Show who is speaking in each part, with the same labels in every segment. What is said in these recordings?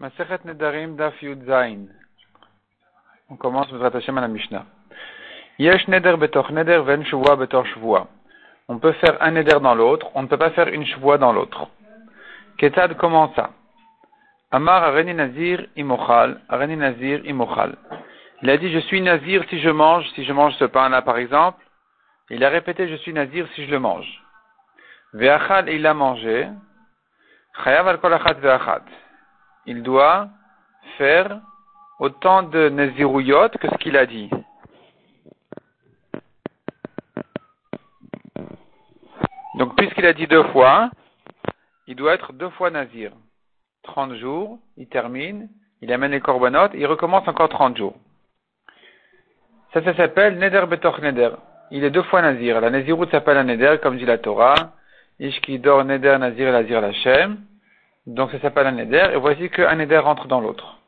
Speaker 1: Masechet Nedarim Daf Yud Zain. On commence notre Hashem à la Mishnah. Yesh Neder Betoch Neder Ven Shuvua Betoch Shuvua. On peut faire un Neder dans l'autre, on ne peut pas faire une Shuvua dans l'autre. Ketad comment ça Amar Areni Nazir Imochal, Areni Nazir Imochal. Il a dit je suis Nazir si je mange, si je mange ce pain-là par exemple. Il a répété je suis Nazir si je le mange. Ve'achal il a mangé. Chayav al ve'achat il doit faire autant de Nézirouyot que ce qu'il a dit. Donc, puisqu'il a dit deux fois, il doit être deux fois Nazir. 30 jours, il termine, il amène les corbanotes, il recommence encore 30 jours. Ça, ça s'appelle Neder Betoch Neder. Il est deux fois Nazir. La Nazirout s'appelle un Neder, comme dit la Torah. Ishkidor Neder Nazir Nazir Lachem. Donc ça s'appelle un éder, et voici qu'un éder rentre dans l'autre.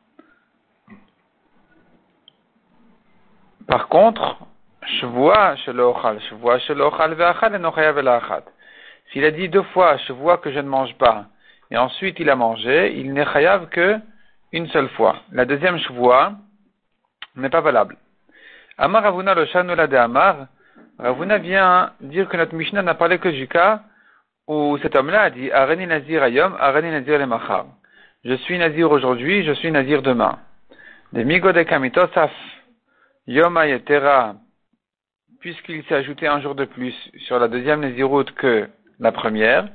Speaker 1: Par contre, Shavua Shelochal, Shavua Shelochal Ve'achal et. S'il a dit deux fois Shavua que je ne mange pas, et ensuite il a mangé, il n'est chayav que une seule fois. La deuxième Shavua n'est pas valable. Amar Ravuna le Shanula de Amar, Ravuna vient dire que notre Mishnah n'a parlé que du cas où cet homme-là a dit Areni Nazir Ayom, Areni Nazir le Machar. Je suis Nazir aujourd'hui, je suis Nazir demain. De Migode Kamitosaf Yom Ayetera, puisqu'il s'est ajouté un jour de plus sur la deuxième Naziroute que la première,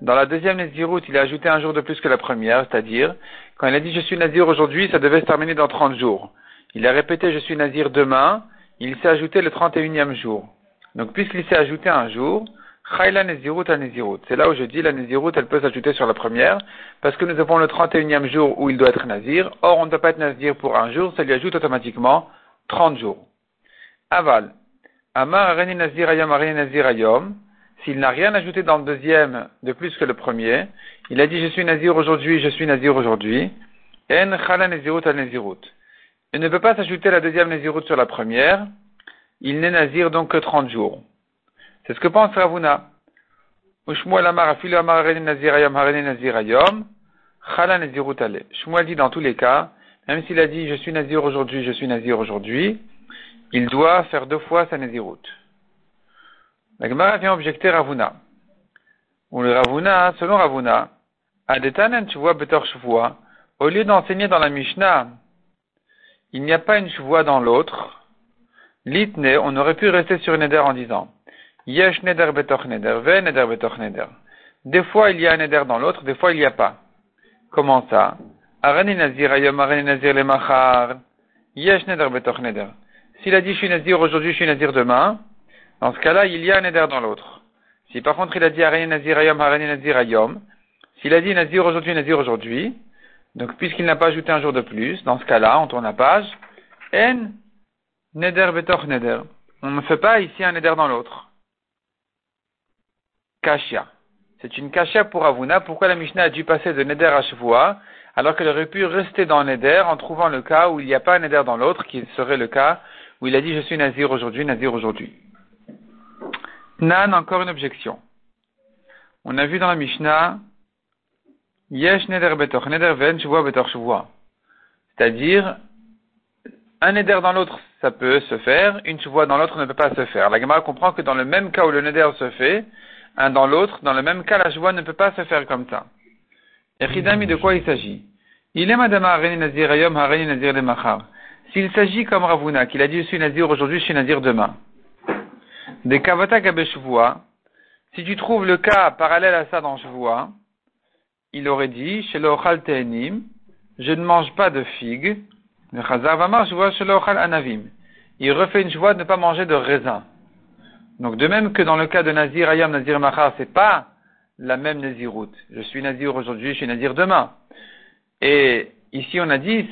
Speaker 1: dans la deuxième Naziroute, il a ajouté un jour de plus que la première, c'est-à-dire, quand il a dit je suis Nazir aujourd'hui, ça devait se terminer dans 30 jours. Il a répété je suis Nazir demain, il s'est ajouté le 31e jour. Donc, puisqu'il s'est ajouté un jour, Chayla. C'est là où je dis la Nezirut, elle peut s'ajouter sur la première, parce que nous avons le 31e jour où il doit être Nazir. Or, on ne doit pas être Nazir pour un jour, ça lui ajoute automatiquement 30 jours. Aval. Amar Areni Nazir Ayom Areni Nazir Ayom. S'il n'a rien ajouté dans le deuxième de plus que le premier, il a dit je suis Nazir aujourd'hui, je suis Nazir aujourd'hui. En Chala Nezirut à Nezirut. Il ne peut pas s'ajouter la deuxième Nezirut sur la première. Il n'est Nazir donc que 30 jours. C'est ce que pense Ravuna. Shmuel dit dans tous les cas, même s'il a dit je suis nazir aujourd'hui, je suis nazir aujourd'hui, il doit faire deux fois sa nazirut. La Gemara vient objecter Ravuna. Ou le Ravuna, selon Ravuna, Adetanen vois betor au lieu d'enseigner dans la Mishnah, il n'y a pas une shvua dans l'autre, litne, on aurait pu rester sur une éder en disant, Yesh neder betoch neder, ve neder betoch neder. Des fois il y a un neder dans l'autre, des fois il n'y a pas. Comment ça? Arani nazir ayom, arani nazir le machar. Yesh neder betoch neder. S'il a dit je suis nazir aujourd'hui, je suis nazir demain, dans ce cas-là, il y a un neder dans l'autre. Si par contre il a dit arani nazir ayom, arani nazir ayom, s'il a dit nazir aujourd'hui, nazir aujourd'hui, donc puisqu'il n'a pas ajouté un jour de plus, dans ce cas-là, on tourne la page, en neder betoch neder. On ne fait pas ici un neder dans l'autre. C'est une Kashia pour Avuna. Pourquoi la Mishnah a dû passer de Neder à Shavua, alors qu'elle aurait pu rester dans Neder en trouvant le cas où il n'y a pas un Neder dans l'autre, qui serait le cas où il a dit je suis Nazir aujourd'hui, Nazir aujourd'hui. Nan, encore une objection. On a vu dans la Mishnah, Yesh Neder Betor, Neder Ven Betor Shavua. C'est-à-dire, un Neder dans l'autre, ça peut se faire, une Shavua dans l'autre ne peut pas se faire. La Gemara comprend que dans le même cas où le Neder se fait, un dans l'autre, dans le même cas, la joie ne peut pas se faire comme ça. Et de quoi il s'agit? Il est madame Hareni Nazir Ayom, Hareni Nazir de Machar. S'il s'agit comme Ravuna, qu'il a dit je suis Nazir aujourd'hui, je suis Nazir demain. Des Kavata Kabeshvua, si tu trouves le cas parallèle à ça dans Shvua, il aurait dit, chez l'Ochal je ne mange pas de figues, Anavim. Il refait une joie de ne pas manger de raisin. Donc de même que dans le cas de Nazir Ayam, Nazir Machar, c'est pas la même Naziroute. Je suis Nazir aujourd'hui, je suis Nazir demain. Et ici on a dit,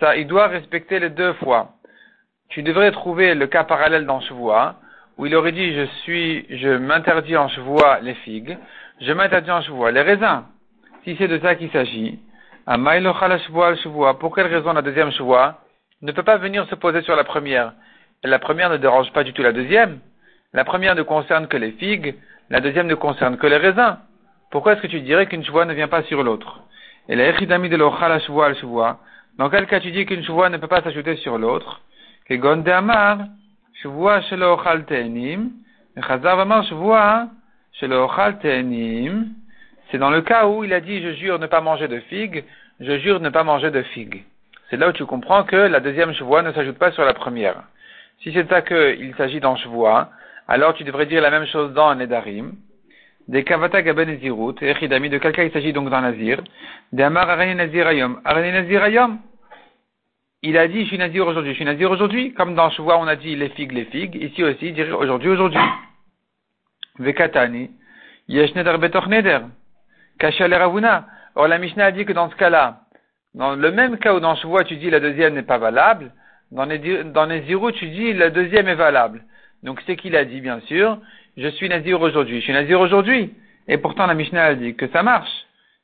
Speaker 1: ça, il doit respecter les deux fois. Tu devrais trouver le cas parallèle dans Chevois, où il aurait dit, je suis, je m'interdis en Chevois les figues, je m'interdis en Chevois les raisins. Si c'est de ça qu'il s'agit, pour quelle raison la deuxième Chevois ne peut pas venir se poser sur la première? Et la première ne dérange pas du tout la deuxième. La première ne concerne que les figues, la deuxième ne concerne que les raisins. Pourquoi est-ce que tu dirais qu'une joie ne vient pas sur l'autre? Et la echidami de l'ochal shvoa al. Dans quel cas tu dis qu'une shvoa ne peut pas s'ajouter sur l'autre? Que gonde amar, te'enim, chazar. C'est dans le cas où il a dit je jure ne pas manger de figues, je jure ne pas manger de figues. C'est là où tu comprends que la deuxième shvoa ne s'ajoute pas sur la première. Si c'est ça qu'il s'agit dans shvoa, alors tu devrais dire la même chose dans Nedarim. Des Kavata Gaben Nezirut, Echidami, de quel cas il s'agit donc dans Nazir? Des Amar Arani Nazir Ayom. Arani Nazir Ayom. Il a dit, je suis Nazir aujourd'hui, je suis Nazir aujourd'hui. Comme dans Shvoa, on a dit les figues, les figues. Ici aussi, dit aujourd'hui, aujourd'hui. Vekatani. Yesh Neder Betoch Neder. Kachal Ravuna. Or, la Mishnah a dit que dans ce cas-là, dans le même cas où dans Shvoa, tu dis la deuxième n'est pas valable, dans Nezirut, tu dis la deuxième est valable. Donc c'est qu'il a dit, bien sûr, je suis Nazir aujourd'hui, je suis Nazir aujourd'hui. Et pourtant la Mishnah a dit que ça marche.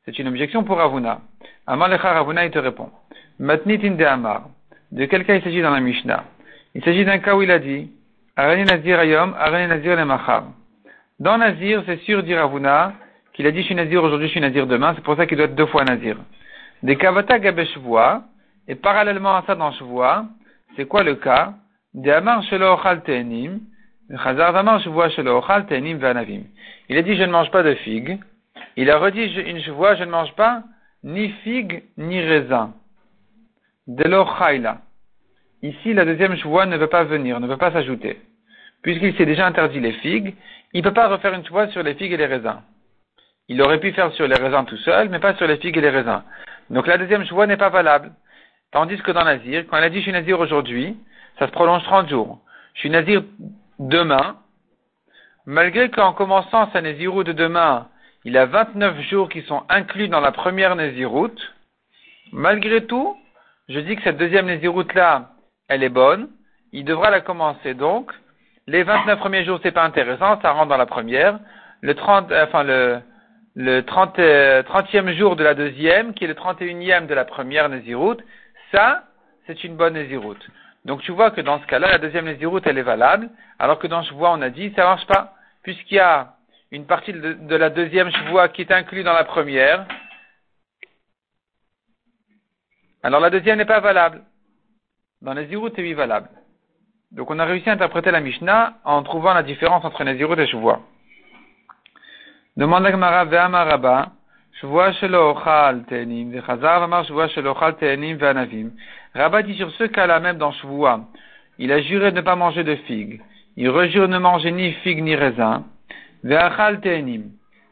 Speaker 1: C'est une objection pour Ravuna. Amar Lecha Ravuna, il te répond. Matnitin de Amar. De quel cas il s'agit dans la Mishnah? Il s'agit d'un cas où il a dit, Arani Nazir Ayom, Arani Nazir Lemachar. Dans Nazir, c'est sûr, dit Ravuna, qu'il a dit je suis Nazir aujourd'hui, je suis Nazir demain, c'est pour ça qu'il doit être deux fois Nazir. Des Kavata Gabeshvoa, et parallèlement à ça dans Shvoa, c'est quoi le cas? Il a dit, je ne mange pas de figues. Il a redit une fois, je ne mange pas ni figues ni raisins. Ici, la deuxième chevoie ne veut pas venir, ne veut pas s'ajouter. Puisqu'il s'est déjà interdit les figues, il ne peut pas refaire une chevoie sur les figues et les raisins. Il aurait pu faire sur les raisins tout seul, mais pas sur les figues et les raisins. Donc la deuxième chevoie n'est pas valable. Tandis que dans Nazir, quand elle a dit je suis Nazir aujourd'hui, ça se prolonge 30 jours. Je suis nazir demain, malgré qu'en commençant sa naziroute de demain, il a 29 jours qui sont inclus dans la première naziroute, malgré tout, je dis que cette deuxième naziroute-là, elle est bonne, il devra la commencer donc. Les 29 premiers jours, c'est pas intéressant, ça rentre dans la première. Le 30, enfin le, le 30, 30e jour de la deuxième, qui est le 31e de la première naziroute, ça, c'est une bonne naziroute. Donc tu vois que dans ce cas-là, la deuxième Nézirut, elle est valable, alors que dans Chevois, on a dit, ça marche pas, puisqu'il y a une partie de, la deuxième Chevois qui est inclue dans la première, alors la deuxième n'est pas valable. Dans Nézirut, c'est oui valable. Donc on a réussi à interpréter la Mishnah en trouvant la différence entre Nézirut et Chevois. Demande à Gemara, Rabba, Shvoa shelo ochal te'enim, ve'chazar shelo ochal te'enim ve'anavim, Rabat dit sur ce cas-là même dans Shvoua, il a juré de ne pas manger de figues. Il rejure de ne manger ni figues ni raisins. Ve'achal te'enim.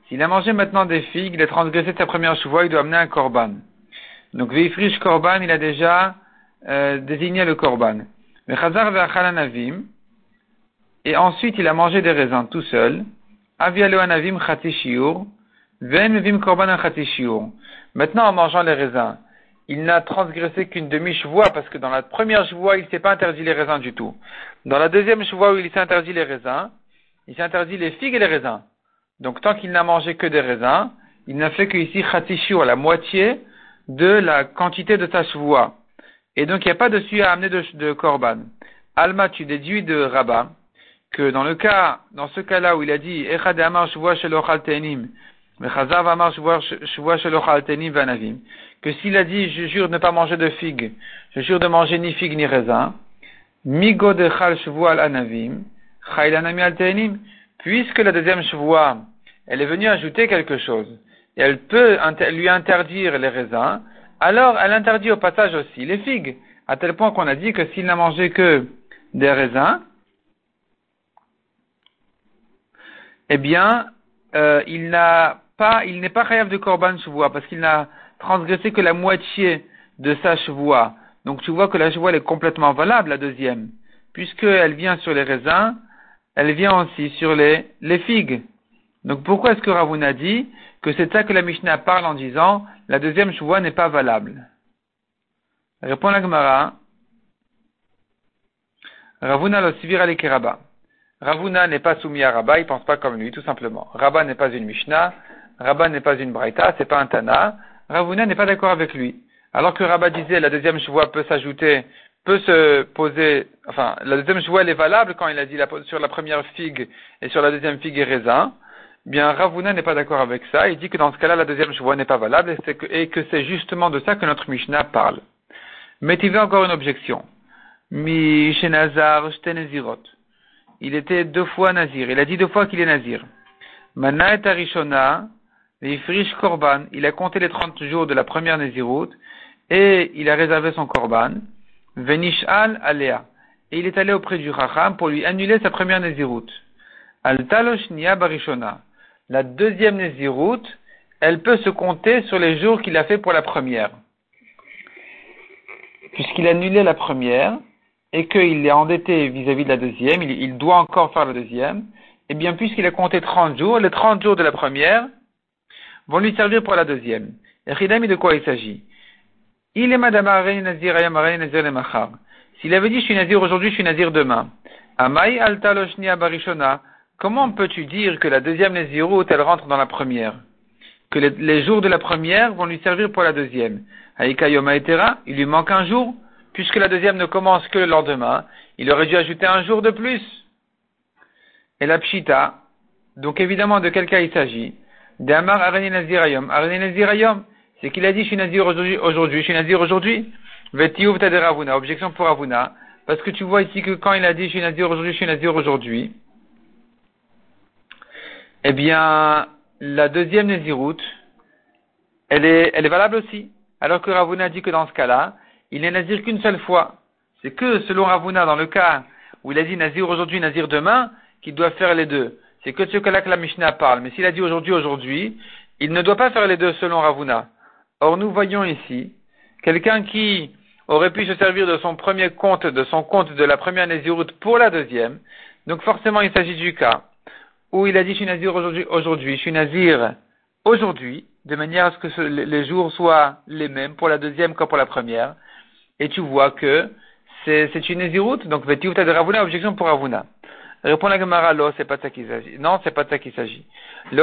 Speaker 1: S'il a mangé maintenant des figues, il a transgressé sa première Shvoua, il doit amener un korban. Donc ve'ifrish korban, il a déjà euh, désigné le korban. Ve'chazar ve'achal anavim. Et ensuite, il a mangé des raisins tout seul. Avialo anavim chati shiur. Maintenant, en mangeant les raisins, il n'a transgressé qu'une demi-chevoie, parce que dans la première chevoie, il ne s'est pas interdit les raisins du tout. Dans la deuxième chevoie où il s'est interdit les raisins, il s'est interdit les figues et les raisins. Donc tant qu'il n'a mangé que des raisins, il n'a fait qu'ici à la moitié de la quantité de sa chevoie. Et donc il n'y a pas dessus à amener de, de korban. Alma, tu déduis de Rabat que dans le cas, dans ce cas-là où il a dit, que s'il a dit je jure de ne pas manger de figues, je jure de manger ni figues ni raisins, migo de chal al anavim, puisque la deuxième chevoie, elle est venue ajouter quelque chose, et elle peut lui interdire les raisins, alors elle interdit au passage aussi les figues, à tel point qu'on a dit que s'il n'a mangé que des raisins, eh bien, euh, il n'a il n'est pas rêve de korban chevoie, parce qu'il n'a transgressé que la moitié de sa chevoie. Donc tu vois que la chevoie est complètement valable, la deuxième. Puisqu'elle vient sur les raisins, elle vient aussi sur les, les figues. Donc pourquoi est-ce que Ravuna dit que c'est ça que la Mishnah parle en disant la deuxième chevoie n'est pas valable? Répond la Gemara. Ravuna lo sivira Ravuna n'est pas soumis à Rabba, il pense pas comme lui, tout simplement. Rabba n'est pas une Mishnah, Rabba n'est pas une Braïta, c'est pas un Tana, Ravuna n'est pas d'accord avec lui. Alors que Rabat disait la deuxième chevoie peut s'ajouter, peut se poser, enfin, la deuxième chevoie elle est valable quand il a dit sur la première figue et sur la deuxième figue et raisin. bien Ravuna n'est pas d'accord avec ça. Il dit que dans ce cas-là, la deuxième chevoie n'est pas valable et, que, c'est justement de ça que notre Mishnah parle. Veux encore une objection. Mi Shenazar Shtenezirot. Il était deux fois Nazir. Il a dit deux fois qu'il est Nazir. Mana et Arishona, Korban. Il a compté les 30 jours de la première Nazirut et il a réservé son Korban. Venishal Alea. Et il est allé auprès du Racham pour lui annuler sa première Nazirut. Al Taloshnia Barishona. La deuxième Nézirut, elle peut se compter sur les jours qu'il a fait pour la première. Puisqu'il a annulé la première et qu'il est endetté vis-à-vis de la deuxième, il, doit encore faire la deuxième, et eh bien puisqu'il a compté 30 jours, les 30 jours de la première vont lui servir pour la deuxième. Et de quoi il s'agit? Il est Madame Nazir Nazir S'il avait dit je suis Nazir aujourd'hui, je suis Nazir demain. Amai Alta Barishona. Comment peux-tu dire que la deuxième Nézirut, elle rentre dans la première? Que les, jours de la première vont lui servir pour la deuxième Aïka Yoma il lui manque un jour, puisque la deuxième ne commence que le lendemain, il aurait dû ajouter un jour de plus. Et la Pshita, donc évidemment de quel cas il s'agit? D'Amar Arani Nazirayom. Arani Nazirayom, c'est qu'il a dit je suis Nazir aujourd'hui, aujourd'hui, je suis Nazir aujourd'hui. Vetiuv Ravuna, objection pour Ravuna, parce que tu vois ici que quand il a dit je suis Nazir aujourd'hui, je suis Nazir aujourd'hui, eh bien, la deuxième Nézirut, elle est, elle est valable aussi. Alors que Ravuna dit que dans ce cas-là, il n'est Nazir qu'une seule fois. C'est que, selon Ravuna, dans le cas où il a dit Nazir aujourd'hui, Nazir demain, qu'il doit faire les deux. C'est que ce que la Mishnah parle. Mais s'il a dit aujourd'hui, aujourd'hui, il ne doit pas faire les deux selon Ravuna. Or, nous voyons ici quelqu'un qui aurait pu se servir de son premier compte, de son compte de la première Nézirut pour la deuxième. Donc forcément, il s'agit du cas où il a dit je suis nazir aujourd'hui, aujourd'hui, je suis nazir aujourd'hui, de manière à ce que les jours soient les mêmes pour la deuxième comme pour la première. Et tu vois que c'est une naziroute, donc tu de Ravuna, objection pour Ravuna. Répond la Gemara, non, c'est pas de ça qu'il s'agit. Non, c'est pas de ça qu'il s'agit. Il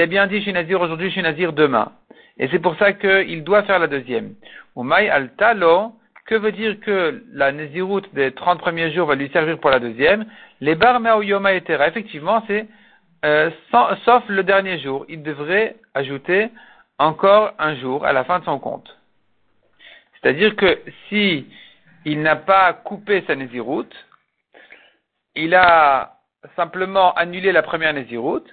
Speaker 1: a bien dit, je suis nazir aujourd'hui, je suis nazir demain. Et c'est pour ça qu'il doit faire la deuxième. Umay al talo, que veut dire que la Nézirut des 30 premiers jours va lui servir pour la deuxième? Les bar yoma etera, effectivement, c'est euh, sauf le dernier jour. Il devrait ajouter encore un jour à la fin de son compte. C'est-à-dire que si il n'a pas coupé sa Nézirut, il a simplement annulé la première Nézirut,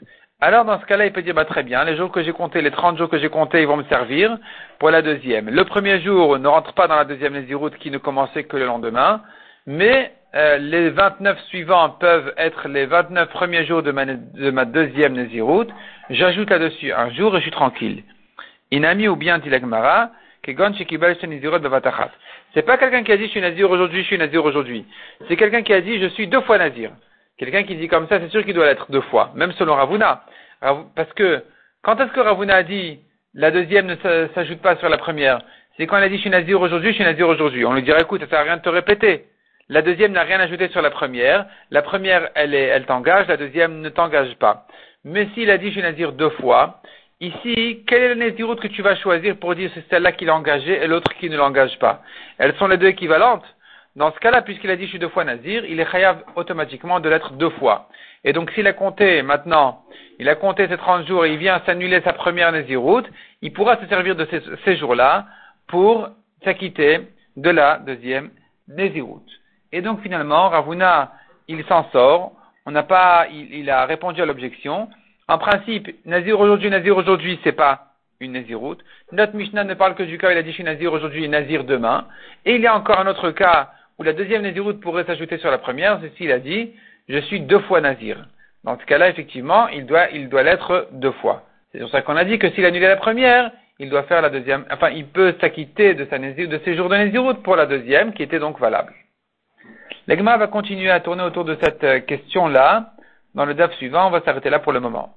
Speaker 1: alors dans ce cas-là, il peut dire, bah, très bien, les jours que j'ai comptés, les 30 jours que j'ai comptés, ils vont me servir pour la deuxième. Le premier jour ne rentre pas dans la deuxième Néziroute qui ne commençait que le lendemain, mais euh, les 29 suivants peuvent être les 29 premiers jours de ma, de ma deuxième Néziroute. J'ajoute là-dessus un jour et je suis tranquille. Inami ou bien dit Kegon C'est pas quelqu'un qui a dit je suis nazir aujourd'hui, je suis nazir aujourd'hui. C'est quelqu'un qui a dit je suis deux fois nazir. Quelqu'un qui dit comme ça, c'est sûr qu'il doit l'être deux fois, même selon Ravuna. Parce que quand est-ce que Ravuna a dit la deuxième ne s'ajoute pas sur la première? C'est quand elle a dit je suis nazir aujourd'hui, je suis nazir aujourd'hui. On lui dirait écoute, ça sert à rien de te répéter. La deuxième n'a rien ajouté sur la première. La première, elle, est, elle t'engage, la deuxième ne t'engage pas. Mais s'il a dit je suis nazir deux fois, ici, quelle est la naziroute que tu vas choisir pour dire c'est celle-là qui l'a engagé et l'autre qui ne l'engage pas? Elles sont les deux équivalentes dans ce cas-là, puisqu'il a dit je suis deux fois nazir, il est chayav automatiquement de l'être deux fois. Et donc s'il a compté maintenant, il a compté ces 30 jours et il vient s'annuler sa première naziroute, il pourra se servir de ces, jours-là pour s'acquitter de la deuxième naziroute. Et donc finalement, Ravuna, il s'en sort, on n'a pas, il, a répondu à l'objection. En principe, nazir aujourd'hui, nazir aujourd'hui, c'est pas une naziroute. Notre Mishnah ne parle que du cas où il a dit je suis nazir aujourd'hui et nazir demain. Et il y a encore un autre cas où la deuxième Nézirut pourrait s'ajouter sur la première, c'est s'il a dit je suis deux fois Nazir. Dans ce cas-là, effectivement, il doit, l'être deux fois. C'est pour ça qu'on a dit que s'il annulait la première, il doit faire la deuxième, enfin, il peut s'acquitter de sa de ses jours de Nézirut pour la deuxième, qui était donc valable. L'Egma va continuer à tourner autour de cette euh, question-là. Dans le DAF suivant, on va s'arrêter là pour le moment.